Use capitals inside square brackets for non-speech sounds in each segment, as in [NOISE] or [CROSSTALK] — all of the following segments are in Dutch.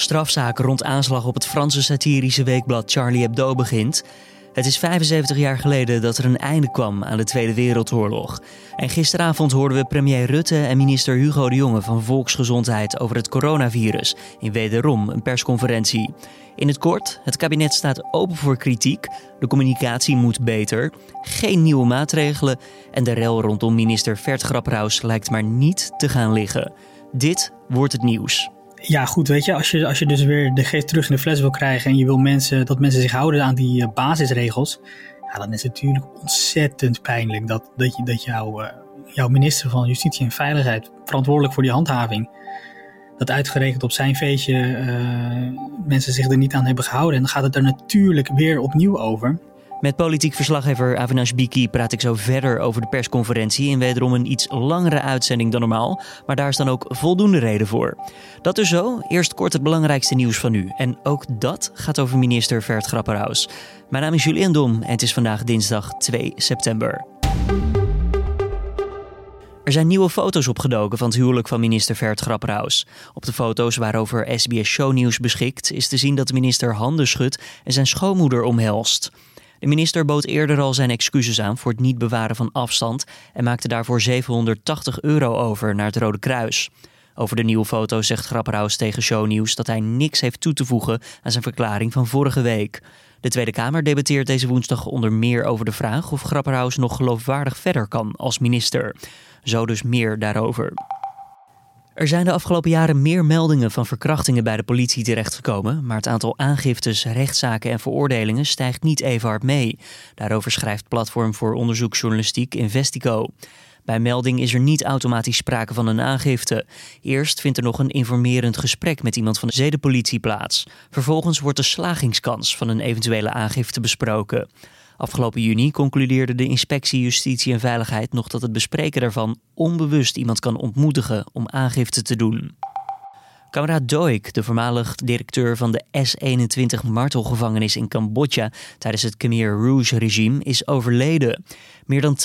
Strafzaak rond aanslag op het Franse satirische weekblad Charlie Hebdo begint. Het is 75 jaar geleden dat er een einde kwam aan de Tweede Wereldoorlog. En gisteravond hoorden we premier Rutte en minister Hugo de Jonge van Volksgezondheid over het coronavirus in wederom een persconferentie. In het kort, het kabinet staat open voor kritiek, de communicatie moet beter, geen nieuwe maatregelen en de rel rondom minister Vert Grapperhaus lijkt maar niet te gaan liggen. Dit wordt het nieuws. Ja, goed, weet je, als je, als je dus weer de geest terug in de fles wil krijgen en je wil mensen, dat mensen zich houden aan die uh, basisregels, ja, dan is het natuurlijk ontzettend pijnlijk dat, dat, je, dat jouw, uh, jouw minister van Justitie en Veiligheid, verantwoordelijk voor die handhaving, dat uitgerekend op zijn feestje uh, mensen zich er niet aan hebben gehouden. En dan gaat het er natuurlijk weer opnieuw over. Met politiek verslaggever Avinash Biki praat ik zo verder over de persconferentie in wederom een iets langere uitzending dan normaal, maar daar is dan ook voldoende reden voor. Dat dus zo, eerst kort het belangrijkste nieuws van nu. En ook dat gaat over minister Vert Grapperhaus. Mijn naam is Julian Dom en het is vandaag dinsdag 2 september. Er zijn nieuwe foto's opgedoken van het huwelijk van minister Vert Grapperhaus. Op de foto's waarover SBS Shownieuws beschikt is te zien dat de minister handen schudt en zijn schoonmoeder omhelst. De minister bood eerder al zijn excuses aan voor het niet bewaren van afstand en maakte daarvoor 780 euro over naar het Rode Kruis. Over de nieuwe foto zegt Grapperhaus tegen Shownieuws dat hij niks heeft toe te voegen aan zijn verklaring van vorige week. De Tweede Kamer debatteert deze woensdag onder meer over de vraag of Grapperhaus nog geloofwaardig verder kan als minister. Zo dus meer daarover. Er zijn de afgelopen jaren meer meldingen van verkrachtingen bij de politie terechtgekomen, maar het aantal aangiftes, rechtszaken en veroordelingen stijgt niet even hard mee. Daarover schrijft Platform voor Onderzoeksjournalistiek Investico. Bij melding is er niet automatisch sprake van een aangifte. Eerst vindt er nog een informerend gesprek met iemand van de zedenpolitie plaats. Vervolgens wordt de slagingskans van een eventuele aangifte besproken. Afgelopen juni concludeerde de Inspectie Justitie en Veiligheid nog dat het bespreken daarvan onbewust iemand kan ontmoedigen om aangifte te doen. Kameraad Doik, de voormalig directeur van de S-21 martelgevangenis in Cambodja tijdens het Khmer Rouge-regime, is overleden. Meer dan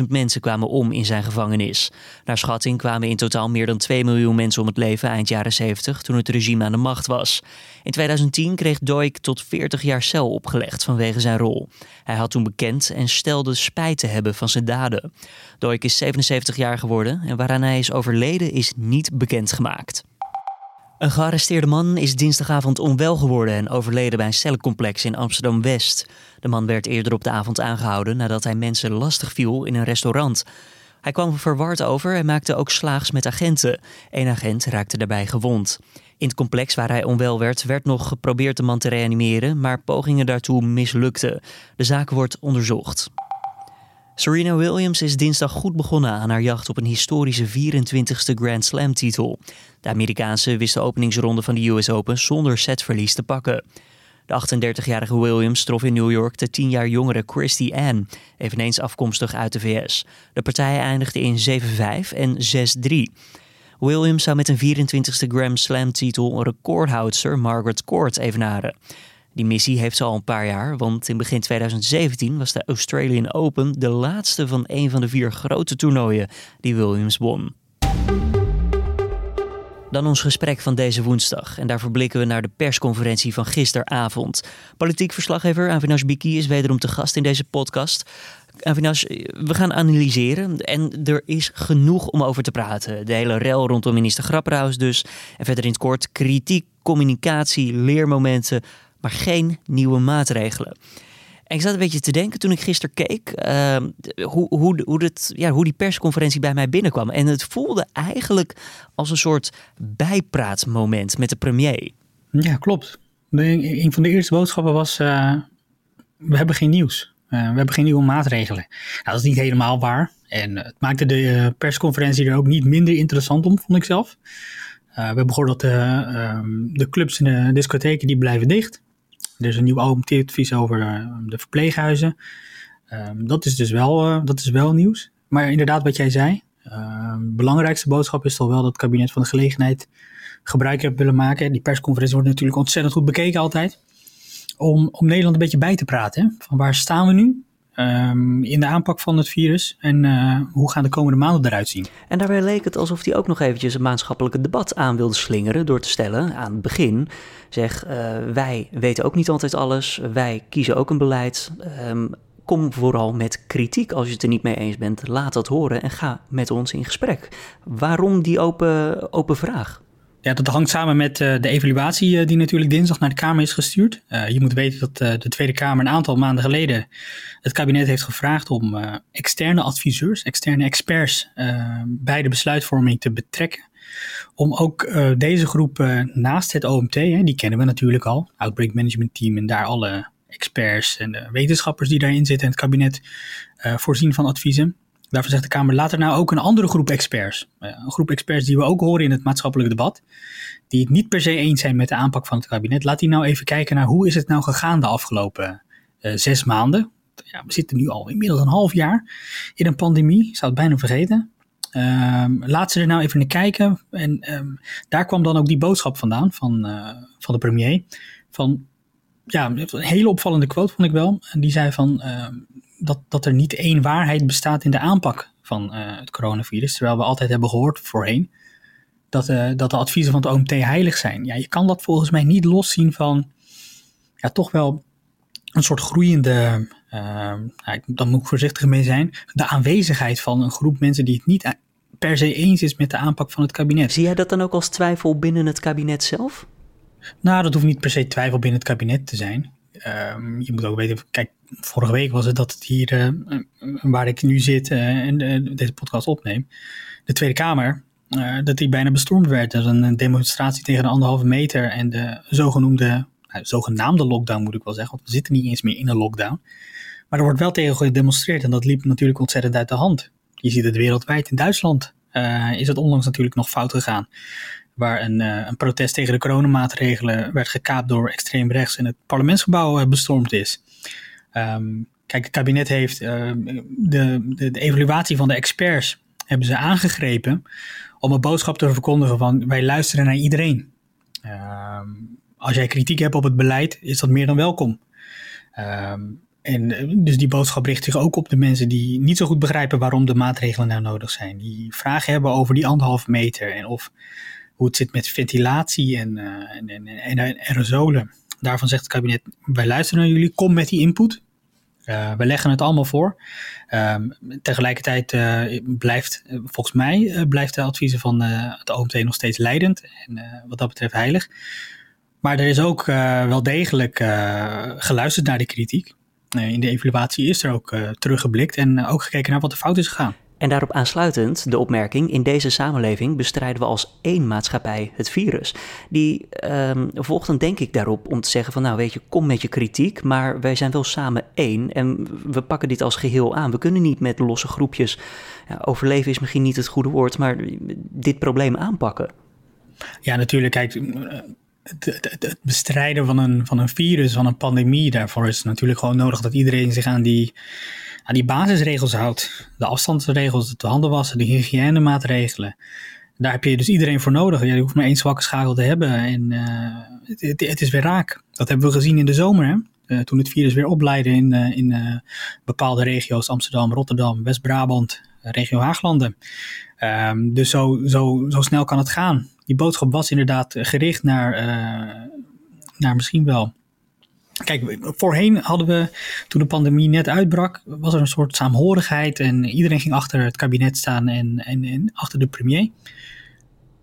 12.000 mensen kwamen om in zijn gevangenis. Naar schatting kwamen in totaal meer dan 2 miljoen mensen om het leven eind jaren 70 toen het regime aan de macht was. In 2010 kreeg Doik tot 40 jaar cel opgelegd vanwege zijn rol. Hij had toen bekend en stelde spijt te hebben van zijn daden. Doik is 77 jaar geworden en waaraan hij is overleden is niet bekendgemaakt. Een gearresteerde man is dinsdagavond onwel geworden en overleden bij een cellencomplex in Amsterdam-West. De man werd eerder op de avond aangehouden nadat hij mensen lastig viel in een restaurant. Hij kwam verward over en maakte ook slaags met agenten. Eén agent raakte daarbij gewond. In het complex waar hij onwel werd, werd nog geprobeerd de man te reanimeren, maar pogingen daartoe mislukten. De zaak wordt onderzocht. Serena Williams is dinsdag goed begonnen aan haar jacht op een historische 24ste Grand Slam titel. De Amerikaanse wist de openingsronde van de US Open zonder setverlies te pakken. De 38-jarige Williams trof in New York de 10 jaar jongere Christy Ann, eveneens afkomstig uit de VS. De partij eindigde in 7-5 en 6-3. Williams zou met een 24ste Grand Slam titel recordhoudster Margaret Court evenaren. Die missie heeft ze al een paar jaar, want in begin 2017 was de Australian Open de laatste van een van de vier grote toernooien die Williams won. Dan ons gesprek van deze woensdag. En daarvoor blikken we naar de persconferentie van gisteravond. Politiek verslaggever Avinash Biki is wederom te gast in deze podcast. Avinash, we gaan analyseren en er is genoeg om over te praten. De hele rel rondom minister Grapperhaus dus. En verder in het kort kritiek, communicatie, leermomenten, maar geen nieuwe maatregelen. En ik zat een beetje te denken toen ik gisteren keek uh, hoe, hoe, hoe, dit, ja, hoe die persconferentie bij mij binnenkwam. En het voelde eigenlijk als een soort bijpraatmoment met de premier. Ja, klopt. Een van de eerste boodschappen was: uh, we hebben geen nieuws. Uh, we hebben geen nieuwe maatregelen. Nou, dat is niet helemaal waar. En het maakte de persconferentie er ook niet minder interessant om, vond ik zelf. we hebben gehoord dat de, ehm, de clubs en de discotheken die blijven dicht. Er is een nieuw advies over uh, de verpleeghuizen. Um, dat is dus wel, uh, dat is wel nieuws. Maar inderdaad, wat jij zei. Uh, belangrijkste boodschap is toch wel dat het kabinet van de gelegenheid gebruik heeft willen maken. Die persconferentie wordt natuurlijk ontzettend goed bekeken altijd. Om, om Nederland een beetje bij te praten. Van waar staan we nu? Ehm, in de aanpak van het virus en uh, hoe gaan de komende maanden eruit zien. En daarbij leek het alsof hij ook nog eventjes een maatschappelijke debat aan wilde slingeren door te stellen aan het begin. Zeg, uh, wij weten ook niet altijd alles, wij kiezen ook een beleid. Um, kom vooral met kritiek als je het er niet mee eens bent. Laat dat horen en ga met ons in gesprek. Waarom die open, open vraag? Ja, dat hangt samen met uh, de evaluatie uh, die natuurlijk dinsdag naar de Kamer is gestuurd. Uh, je moet weten dat de Tweede Kamer een aantal maanden geleden het kabinet heeft gevraagd om externe adviseurs, externe experts bij de besluitvorming te betrekken. Om ook deze groep naast het OMT, hè, die kennen we natuurlijk al, Outbreak Management Team en daar alle experts en wetenschappers die daarin zitten en het kabinet voorzien van adviezen. Daarvoor zegt de Kamer, laat er nou ook een andere groep experts, eh, een groep experts die we ook horen in het maatschappelijk debat, die het niet per se eens zijn met de aanpak van het kabinet, laat die nou even kijken naar hoe is het nou gegaan de afgelopen uh, zes maanden. Ja, we zitten nu al inmiddels een half jaar in een pandemie, ik zou het bijna vergeten. Um, laat ze er nou even naar kijken. En um, daar kwam dan ook die boodschap vandaan van, uh, van de premier. Van, ja, een hele opvallende quote vond ik wel. En die zei van, uh, dat, dat er niet één waarheid bestaat in de aanpak van uh, het coronavirus. Terwijl we altijd hebben gehoord voorheen dat, uh, dat de adviezen van het OMT heilig zijn. Ja, je kan dat volgens mij niet loszien van ja, toch wel een soort groeiende, uh, dan moet ik voorzichtig mee zijn, de aanwezigheid van een groep mensen die het niet per se eens is met de aanpak van het kabinet. Zie jij dat dan ook als twijfel binnen het kabinet zelf? Nou, dat hoeft niet per se twijfel binnen het kabinet te zijn. Um, je moet ook weten, kijk, vorige week was het dat het hier, uh, waar ik nu zit uh, en uh, deze podcast opneem, de Tweede Kamer, dat die bijna bestormd werd. Er een demonstratie tegen de anderhalve meter en de zogenoemde, nou, zogenaamde lockdown moet ik wel zeggen, want we zitten niet eens meer in een lockdown. Maar er wordt wel tegen gedemonstreerd en dat liep natuurlijk ontzettend uit de hand. Je ziet het wereldwijd. In Duitsland is het onlangs natuurlijk nog fout gegaan waar een, uh, een, protest tegen de coronamaatregelen werd gekaapt door extreem rechts en het parlementsgebouw uh, bestormd is. Um, kijk, het kabinet heeft uh, de, de, de, evaluatie van de experts hebben ze aangegrepen om een boodschap te verkondigen van wij luisteren naar iedereen. Um, als jij kritiek hebt op het beleid, is dat meer dan welkom. En dus die boodschap richt zich ook op de mensen die niet zo goed begrijpen waarom de maatregelen nou nodig zijn. Die vragen hebben over die anderhalf meter en of hoe het zit met ventilatie en, uh, en, en, en, aerosolen. Daarvan zegt het kabinet, wij luisteren naar jullie, kom met die input. Uh, we leggen het allemaal voor. Um, tegelijkertijd uh, blijft, volgens mij, blijft de adviezen van het OMT nog steeds leidend. En wat dat betreft heilig. Maar er is ook wel degelijk geluisterd naar de kritiek. in de evaluatie is er ook teruggeblikt en ook gekeken naar wat er fout is gegaan. En daarop aansluitend de opmerking: in deze samenleving bestrijden we als één maatschappij het virus. Die um, volgt dan denk ik daarop om te zeggen: van nou weet je, kom met je kritiek, maar wij zijn wel samen één en we pakken dit als geheel aan. We kunnen niet met losse groepjes. Ja, overleven is misschien niet het goede woord, maar dit probleem aanpakken. Ja, natuurlijk. Kijk, het, het, het, bestrijden van een, van een virus, van een pandemie, daarvoor is natuurlijk gewoon nodig dat iedereen zich aan die aan die basisregels houdt. De afstandsregels, het handen wassen, de hygiënemaatregelen. Daar heb je dus iedereen voor nodig. Je hoeft maar één zwakke schakel te hebben en uh, het, het, is weer raak. Dat hebben we gezien in de zomer. Hè? Uh, toen het virus weer opleidde in, uh, in bepaalde regio's, Amsterdam, Rotterdam, West-Brabant, regio Haaglanden. Um, dus zo, zo, zo snel kan het gaan. Die boodschap was inderdaad gericht naar, naar misschien wel Kijk, voorheen hadden we, toen de pandemie net uitbrak, was er een soort saamhorigheid en iedereen ging achter het kabinet staan en, en, en achter de premier.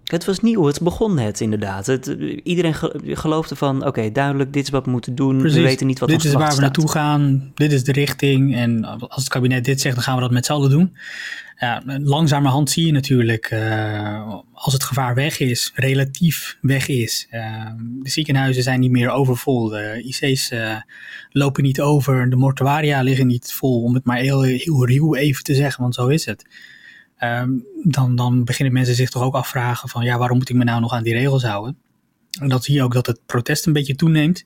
Het was nieuw, het begon net inderdaad. Het, iedereen geloofde van, oké, duidelijk, dit is wat we moeten doen. Precies, we weten niet wat dit is waar we naartoe gaan, dit is de richting. En als het kabinet dit zegt, dan gaan we dat met z'n allen doen ja, langzamerhand zie je natuurlijk, uh, als het gevaar weg is, relatief weg is. Uh, de ziekenhuizen zijn niet meer overvol, de IC's uh, lopen niet over, de mortuaria liggen niet vol, om het maar heel, heel ruw even te zeggen, want zo is het. Ehm, dan, dan beginnen mensen zich toch ook afvragen van, ja, waarom moet ik me nou nog aan die regels houden? En dat zie je ook dat het protest een beetje toeneemt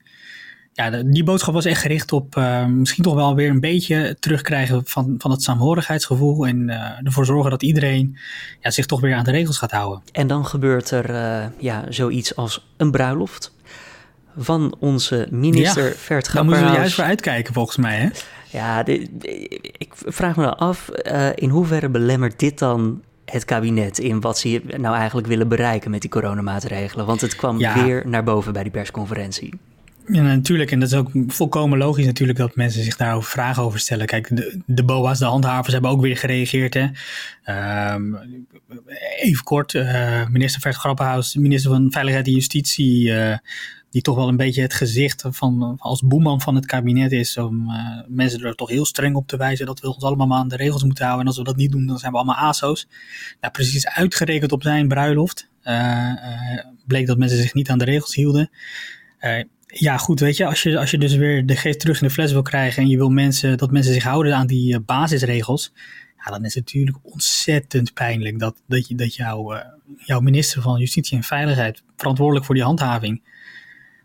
ja, die boodschap was echt gericht op uh, misschien toch wel weer een beetje terugkrijgen van, van het saamhorigheidsgevoel. En uh, ervoor zorgen dat iedereen ja, zich toch weer aan de regels gaat houden. En dan gebeurt er uh, ja, zoiets als een bruiloft. van onze minister ja, Vert Daar moeten we juist voor uitkijken volgens mij, hè? Ja, ik vraag me dan af, uh, in hoeverre belemmert dit dan het kabinet in wat ze nou eigenlijk willen bereiken met die coronamaatregelen? Want het kwam weer naar boven bij die persconferentie. Ja, natuurlijk. En dat is ook volkomen logisch natuurlijk dat mensen zich daarover vragen over stellen. Kijk, de, de BOA's, de handhavers, hebben ook weer gereageerd. Hè? Ehm, even kort, uh, minister Vert Grappenhuis, minister van Veiligheid en Justitie, uh, die toch wel een beetje het gezicht van, als boeman van het kabinet is, om uh, mensen er toch heel streng op te wijzen dat we ons allemaal aan de regels moeten houden. En als we dat niet doen, dan zijn we allemaal ASO's. Nou, precies uitgerekend op zijn bruiloft bleek dat mensen zich niet aan de regels hielden ja, goed, weet je, als je, als je dus weer de geest terug in de fles wil krijgen en je wil mensen, dat mensen zich houden aan die uh, basisregels, ja, dan is het natuurlijk ontzettend pijnlijk dat, dat, je, dat jouw, uh, jouw minister van Justitie en Veiligheid, verantwoordelijk voor die handhaving,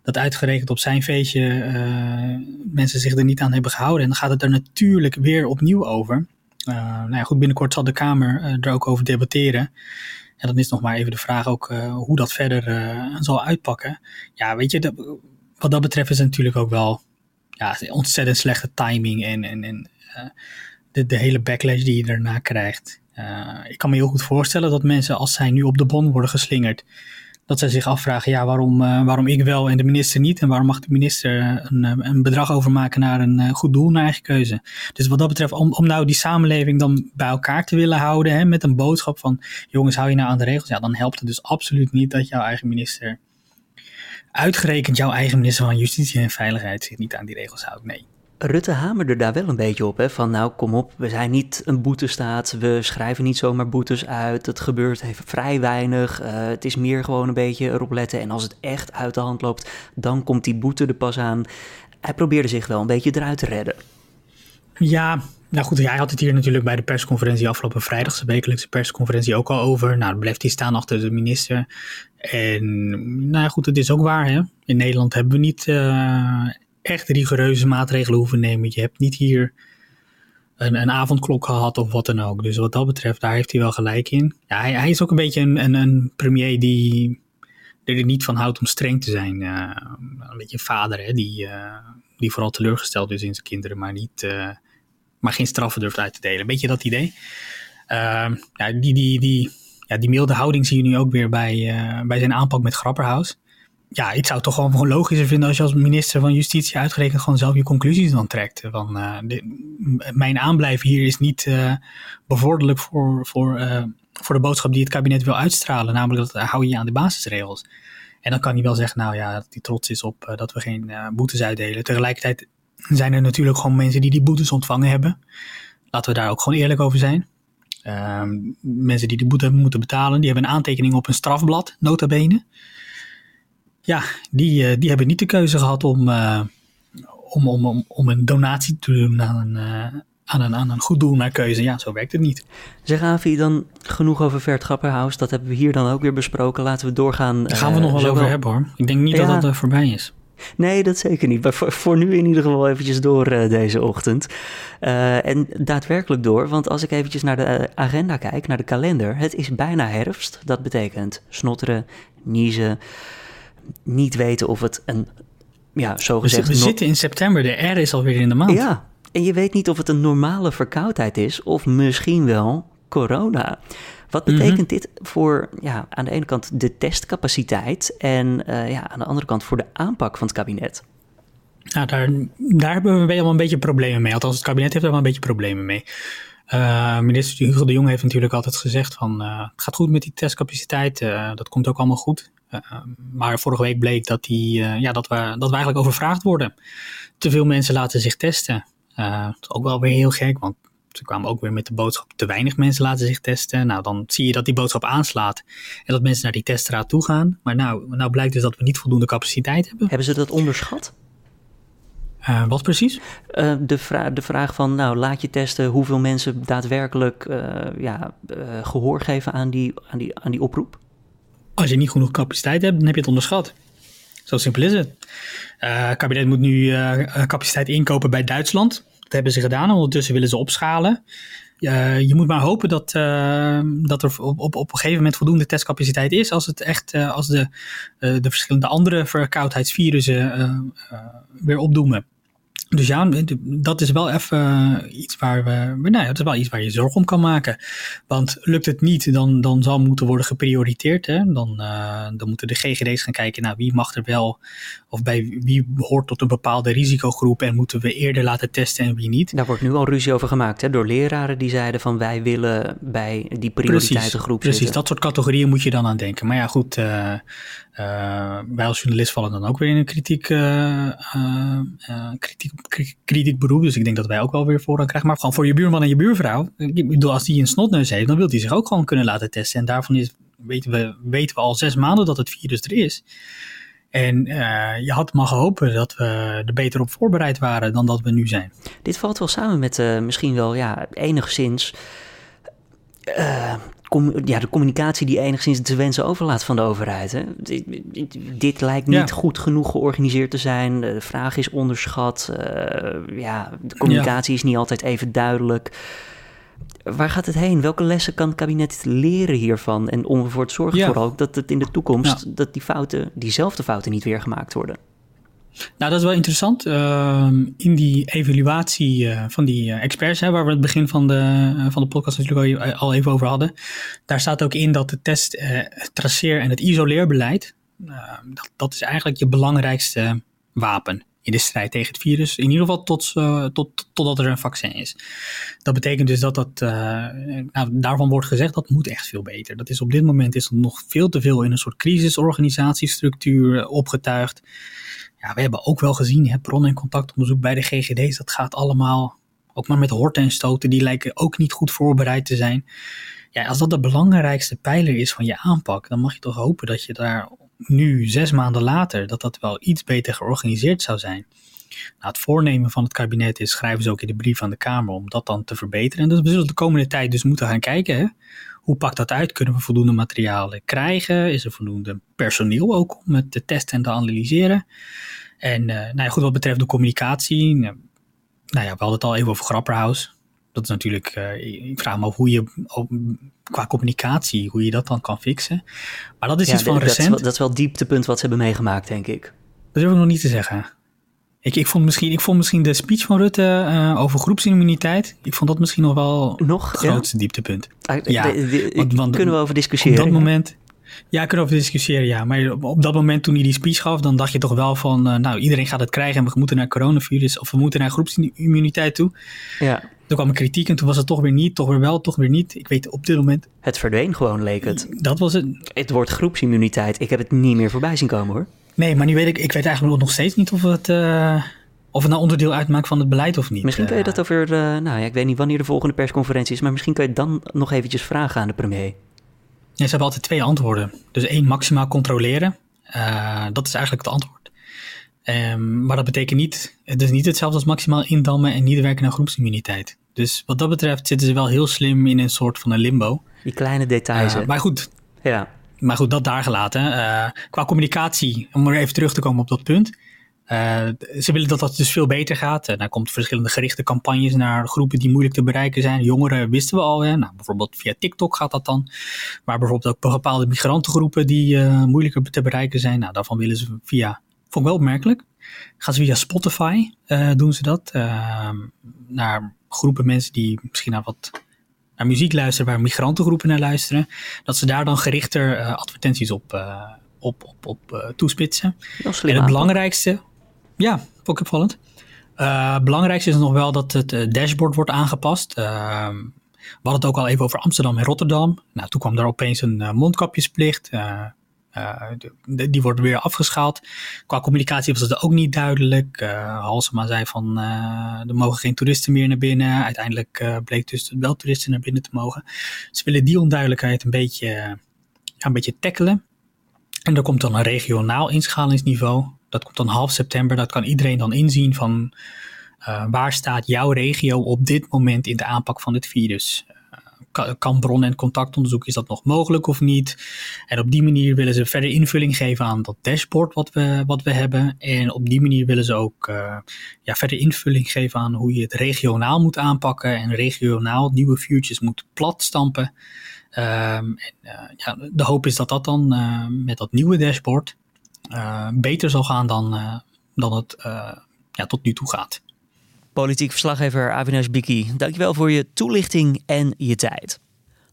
dat uitgerekend op zijn feestje uh, mensen zich er niet aan hebben gehouden. En dan gaat het er natuurlijk weer opnieuw over. nou ja, goed, binnenkort zal de Kamer er ook over debatteren. En dan is nog maar even de vraag ook hoe dat verder zal uitpakken. Ja, weet je, de, wat dat betreft is het natuurlijk ook wel ja, ontzettend slechte timing en, en, en uh, de, de hele backlash die je daarna krijgt. Uh, ik kan me heel goed voorstellen dat mensen, als zij nu op de bon worden geslingerd, dat zij zich afvragen, ja, waarom, uh, waarom ik wel en de minister niet? En waarom mag de minister een, een bedrag overmaken naar een goed doel, naar eigen keuze? Dus wat dat betreft, om, om nou die samenleving dan bij elkaar te willen houden, hè, met een boodschap van, jongens, hou je nou aan de regels? Ja, dan helpt het dus absoluut niet dat jouw eigen minister uitgerekend jouw eigen minister van Justitie en Veiligheid zich niet aan die regels houdt. Nee. Rutte hamerde daar wel een beetje op, hè? van nou kom op, we zijn niet een boetestaat, we schrijven niet zomaar boetes uit, het gebeurt even vrij weinig, uh, het is meer gewoon een beetje erop letten en als het echt uit de hand loopt, dan komt die boete er pas aan. Hij probeerde zich wel een beetje eruit te redden. Ja, nou goed, hij had het hier natuurlijk bij de persconferentie afgelopen vrijdag, de wekelijkse persconferentie ook al over. Nou, dan blijft hij staan achter de minister. En nou ja, goed, het is ook waar. Hè? In Nederland hebben we niet uh, echt rigoureuze maatregelen hoeven nemen. Je hebt niet hier een, een, avondklok gehad of wat dan ook. Dus wat dat betreft, daar heeft hij wel gelijk in. Ja, hij, is ook een beetje een, een, premier die er niet van houdt om streng te zijn. Uh, een beetje een vader hè, die, uh, die vooral teleurgesteld is in zijn kinderen, maar, niet, maar geen straffen durft uit te delen. Beetje dat idee. ja, die, die, die, ja, die milde houding zie je nu ook weer bij, uh, bij zijn aanpak met Grapperhaus. Ja, ik zou het toch gewoon, [LAUGHS] logischer vinden als je als minister van Justitie uitgerekend gewoon zelf je conclusies dan trekt. Van, uh, mijn aanblijven hier is niet uh, bevorderlijk voor, voor, voor de boodschap die het kabinet wil uitstralen. Namelijk dat hou je aan de basisregels. En dan kan hij wel zeggen, nou ja, dat hij trots is op dat we geen boetes uitdelen. Tegelijkertijd zijn er natuurlijk gewoon mensen die die boetes ontvangen hebben. Laten we daar ook gewoon eerlijk over zijn. Ehm, mensen die de boete hebben moeten betalen, die hebben een aantekening op een strafblad, nota bene. Ja, die, uh, die hebben niet de keuze gehad om, uh, om, om, om, om een donatie te doen aan een, uh, aan een, aan een goed doel naar keuze. Ja, zo werkt het niet. Zeg Avi, dan genoeg over Vert Grapperhaus. Dat hebben we hier dan ook weer besproken. Laten we doorgaan. Daar gaan we nog wel over hebben hoor. Ik denk niet ja, dat dat voorbij is. Nee, dat zeker niet. Maar voor, voor nu in ieder geval eventjes door uh, deze ochtend. Uh, en daadwerkelijk door, want als ik eventjes naar de eh, agenda kijk, naar de kalender. Het is bijna herfst. Dat betekent snotteren, niezen, niet weten of het een, ja, zogezegd... We, we zitten in september, de R is alweer in de maand. Ja, en je weet niet of het een normale verkoudheid is of misschien wel corona. Wat mhm. betekent dit voor ja, aan de ene kant de testcapaciteit en uh, ja, aan de andere kant voor de aanpak van het kabinet? Nou, daar, daar hebben we wel een beetje problemen mee. Althans, het kabinet heeft daar wel een beetje problemen mee. Uh, minister Hugo de Jong heeft natuurlijk altijd gezegd van uh, het gaat goed met die testcapaciteit, uh, dat komt ook allemaal goed. maar vorige week bleek dat, die, ja, dat, we, dat we eigenlijk overvraagd worden. Te veel mensen laten zich testen. dat is ook wel weer heel gek, want ze kwamen ook weer met de boodschap: te weinig mensen laten zich testen. Nou, dan zie je dat die boodschap aanslaat en dat mensen naar die teststraat toe gaan. Maar nou, nou blijkt dus dat we niet voldoende capaciteit hebben. Hebben ze dat onderschat? Uh, wat precies? Uh, de, vra de vraag van, nou, laat je testen hoeveel mensen daadwerkelijk uh, ja, gehoor geven aan die, aan, die, aan die oproep? Als je niet genoeg capaciteit hebt, dan heb je het onderschat. Zo simpel is het. Het kabinet moet nu capaciteit inkopen bij Duitsland. Hebben ze gedaan. Ondertussen willen ze opschalen. je moet maar hopen dat, dat er op, op, op een gegeven moment voldoende testcapaciteit is. Als het echt als de, de verschillende andere verkoudheidsvirussen weer opdoemen. Dus ja, dat is wel even eh, iets waar we, nou ja, het is wel iets waar je zorg om kan maken. Want lukt het niet, dan, dan zal moeten worden geprioriteerd. Hè? Dan, uh, dan moeten de GGD's gaan kijken naar wie mag er wel, of bij wie hoort tot een bepaalde risicogroep en moeten we eerder laten testen en wie niet. Daar wordt nu al ruzie over gemaakt hè? door leraren die zeiden van wij willen bij die prioriteitengroep precies, Precies, dat soort categorieën moet je dan aan denken. Maar ja, goed, uh, wij als journalist vallen dan ook weer in een kritiek, uh, uh, kritiek, beroep. Dus ik denk dat wij ook wel weer voorrang krijgen. Maar gewoon voor je buurman en je buurvrouw. Ik bedoel, als die een snotneus heeft, dan wil hij zich ook gewoon kunnen laten testen. En daarvan is, weten, we, weten we al zes maanden dat het virus er is. En je had maar hopen dat we er beter op voorbereid waren dan dat we nu zijn. Dit valt wel samen met misschien wel ja, enigszins ja, de communicatie die enigszins te wensen overlaat van de overheid. Hè? Dit, lijkt niet goed genoeg georganiseerd te zijn. De vraag is onderschat. Uh, ja, de communicatie is niet altijd even duidelijk. Waar gaat het heen? Welke lessen kan het kabinet leren hiervan? En om ervoor te zorgen vooral dat het in de toekomst... dat die fouten, diezelfde fouten niet weer gemaakt worden. Nou, dat is wel interessant. Ehm, in die evaluatie uh, van die uh, experts, hè, waar we het begin van de, uh, van de podcast natuurlijk al even over hadden, daar staat ook in dat de test, het traceer- en het isoleerbeleid, ehm, dat, is eigenlijk je belangrijkste wapen in de strijd tegen het virus. In ieder geval tot, tot, totdat er een vaccin is. Dat betekent dus dat dat, nou, daarvan wordt gezegd dat moet echt veel beter. Dat is op dit moment is nog veel te veel in een soort crisisorganisatiestructuur opgetuigd ja, we hebben ook wel gezien, hè, bron- en contactonderzoek bij de GGD's, dat gaat allemaal ook maar met horten en stoten. Die lijken ook niet goed voorbereid te zijn. Ja, als dat de belangrijkste pijler is van je aanpak, dan mag je toch hopen dat je daar nu, zes maanden later, dat dat wel iets beter georganiseerd zou zijn. Nou, het voornemen van het kabinet is, schrijven ze ook in de brief aan de Kamer, om dat dan te verbeteren. En dat we zullen de komende tijd dus moeten gaan kijken. Hoe pakt dat uit? Kunnen we voldoende materialen krijgen? Is er voldoende personeel ook om het te testen en te analyseren? En uh, nou ja, goed, wat betreft de communicatie, nou, nou, ja, we hadden het al even over Grapperhaus. Dat is natuurlijk, uh, ik vraag me af hoe je qua communicatie, hoe je dat dan kan fixen. Maar dat is iets van recent. Dat is, dat is wel het dieptepunt wat ze hebben meegemaakt, denk ik. Dat durf ik nog niet te zeggen. Ik, ik, vond misschien, ik vond misschien de speech van Rutte uh, over groepsimmuniteit. Ik vond dat misschien nog wel nog, het grootste dieptepunt. Ah, ja, want, want, kunnen we over discussiëren. Op dat moment. Ja, kunnen we over discussiëren, ja. Maar op dat moment toen hij die speech gaf, dan dacht je toch wel van, uh, nou, iedereen gaat het krijgen en we moeten naar coronavirus of we moeten naar groepsimmuniteit toe. Ja. Toen kwam een kritiek en toen was het toch weer niet, toch weer wel, toch weer niet. Ik weet op dit moment. Het verdween gewoon, leek het. Dat was het. Het woord groepsimmuniteit, ik heb het niet meer voorbij zien komen hoor. Nee, maar nu weet ik, ik weet eigenlijk nog steeds niet of het, uh, of het nou onderdeel uitmaakt van het beleid of niet. Misschien kun je dat over, uh, nou ja, ik weet niet wanneer de volgende persconferentie is, maar misschien kun je dan nog eventjes vragen aan de premier. Ze hebben altijd twee antwoorden. Dus één, maximaal controleren. Uh, dat is eigenlijk het antwoord. Um, maar dat betekent niet, het is niet hetzelfde als maximaal indammen en niet werken naar groepsimmuniteit. Dus wat dat betreft zitten ze wel heel slim in een soort van een limbo. Die kleine details. Uh, maar goed, ja. maar goed, dat daar gelaten. Uh, qua communicatie, om er even terug te komen op dat punt. Uh, ze willen dat dat dus veel beter gaat. En daar komt verschillende gerichte campagnes naar groepen die moeilijk te bereiken zijn. Jongeren wisten we al. Hè? Nou, bijvoorbeeld via TikTok gaat dat dan. Maar bijvoorbeeld ook bepaalde migrantengroepen die uh, moeilijker te bereiken zijn. Nou, daarvan willen ze via, vond ik wel opmerkelijk, gaan ze via Spotify uh, doen ze dat. Ehm, naar groepen mensen die misschien naar wat naar muziek luisteren, waar migrantengroepen naar luisteren. Dat ze daar dan gerichter advertenties op, op, op, op toespitsen. En het belangrijkste, ja, ook opvallend. Uh, belangrijkste is nog wel dat het eh, dashboard wordt aangepast. Uh, we hadden het ook al even over Amsterdam en Rotterdam. Nou, toen kwam er opeens een uh, mondkapjesplicht. Die wordt weer afgeschaald. Qua communicatie was het ook niet duidelijk. Halsema zei van er mogen geen toeristen meer naar binnen. Uiteindelijk bleek dus wel toeristen naar binnen te mogen. Ze willen die onduidelijkheid een beetje, een beetje tackelen. En er komt dan een regionaal inschalingsniveau. Dat komt dan half september. Dat kan iedereen dan inzien van uh, waar staat jouw regio op dit moment in de aanpak van het virus. Uh, kan bron- en contactonderzoek, is dat nog mogelijk of niet? En op die manier willen ze verder invulling geven aan dat dashboard wat we, wat we hebben. En op die manier willen ze ook uh, ja, verder invulling geven aan hoe je het regionaal moet aanpakken en regionaal nieuwe futures moet platstampen. Um, en, ja, de hoop is dat dat dan met dat nieuwe dashboard beter zal gaan dan, dan het ja, tot nu toe gaat. Politiek verslaggever Avinash Biki, dankjewel voor je toelichting en je tijd.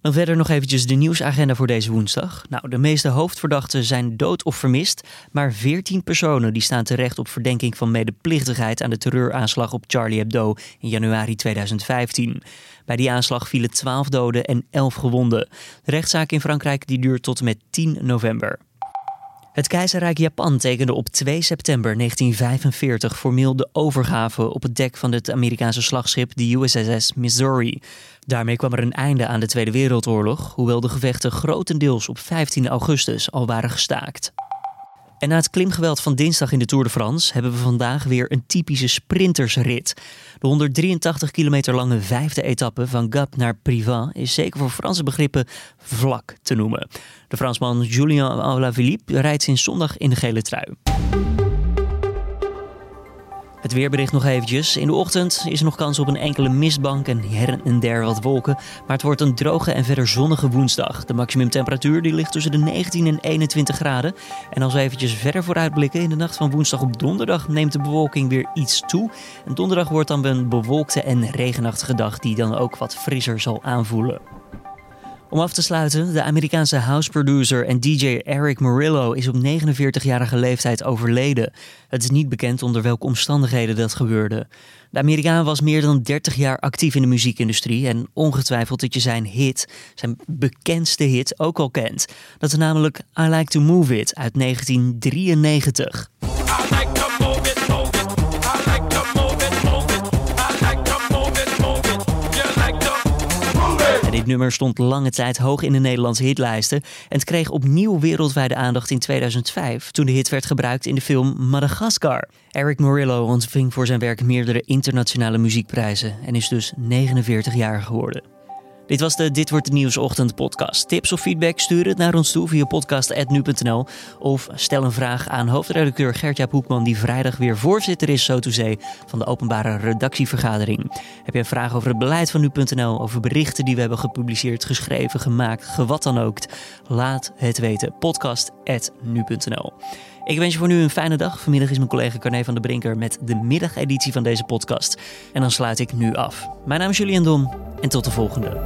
Dan verder nog eventjes de nieuwsagenda voor deze woensdag. Nou, de meeste hoofdverdachten zijn dood of vermist, maar 14 personen die staan terecht op verdenking van medeplichtigheid aan de terreuraanslag op Charlie Hebdo in januari 2015. Bij die aanslag vielen 12 doden en 11 gewonden. De rechtszaak in Frankrijk die duurt tot en met 10 november. Het keizerrijk Japan tekende op 2 september 1945 formeel de overgave op het dek van het Amerikaanse slagschip de USS Missouri. Daarmee kwam er een einde aan de Tweede Wereldoorlog, hoewel de gevechten grotendeels op 15 augustus al waren gestaakt. En na het klimgeweld van dinsdag in de Tour de France hebben we vandaag weer een typische sprintersrit. De 183 kilometer lange vijfde etappe van Gap naar Privas is zeker voor Franse begrippen vlak te noemen. De Fransman Julien Alaphilippe rijdt sinds zondag in de gele trui. Het weerbericht nog eventjes. In de ochtend is er nog kans op een enkele mistbank en her en der wat wolken. Maar het wordt een droge en verder zonnige woensdag. De maximumtemperatuur die ligt tussen de 19 en 21 graden. En als we eventjes verder vooruitblikken, in de nacht van woensdag op donderdag neemt de bewolking weer iets toe. En donderdag wordt dan een bewolkte en regenachtige dag die dan ook wat frisser zal aanvoelen. Om af te sluiten, de Amerikaanse house producer en DJ Eric Murillo is op 49-jarige leeftijd overleden. Het is niet bekend onder welke omstandigheden dat gebeurde. De Amerikaan was meer dan 30 jaar actief in de muziekindustrie en ongetwijfeld dat je zijn hit, zijn bekendste hit, ook al kent. Dat is namelijk I Like to Move It uit 1993. Dit nummer stond lange tijd hoog in de Nederlandse hitlijsten en het kreeg opnieuw wereldwijde aandacht in 2005 toen de hit werd gebruikt in de film Madagascar. Eric Morillo ontving voor zijn werk meerdere internationale muziekprijzen en is dus 49 jaar geworden. Dit was de Dit wordt de nieuwsochtend podcast. Tips of feedback stuur het naar ons toe via podcast.nu.nl of stel een vraag aan hoofdredacteur Gertjaap Hoekman die vrijdag weer voorzitter is zo to say, van de openbare redactievergadering. Heb je een vraag over het beleid van nu.nl, over berichten die we hebben gepubliceerd, geschreven, gemaakt, gewat dan ook? Laat het weten. podcast.nu.nl ik wens je voor nu een fijne dag. Vanmiddag is mijn collega Carne van der Brinker met de middageditie van deze podcast. En dan sluit ik nu af. Mijn naam is Julian Dom en tot de volgende.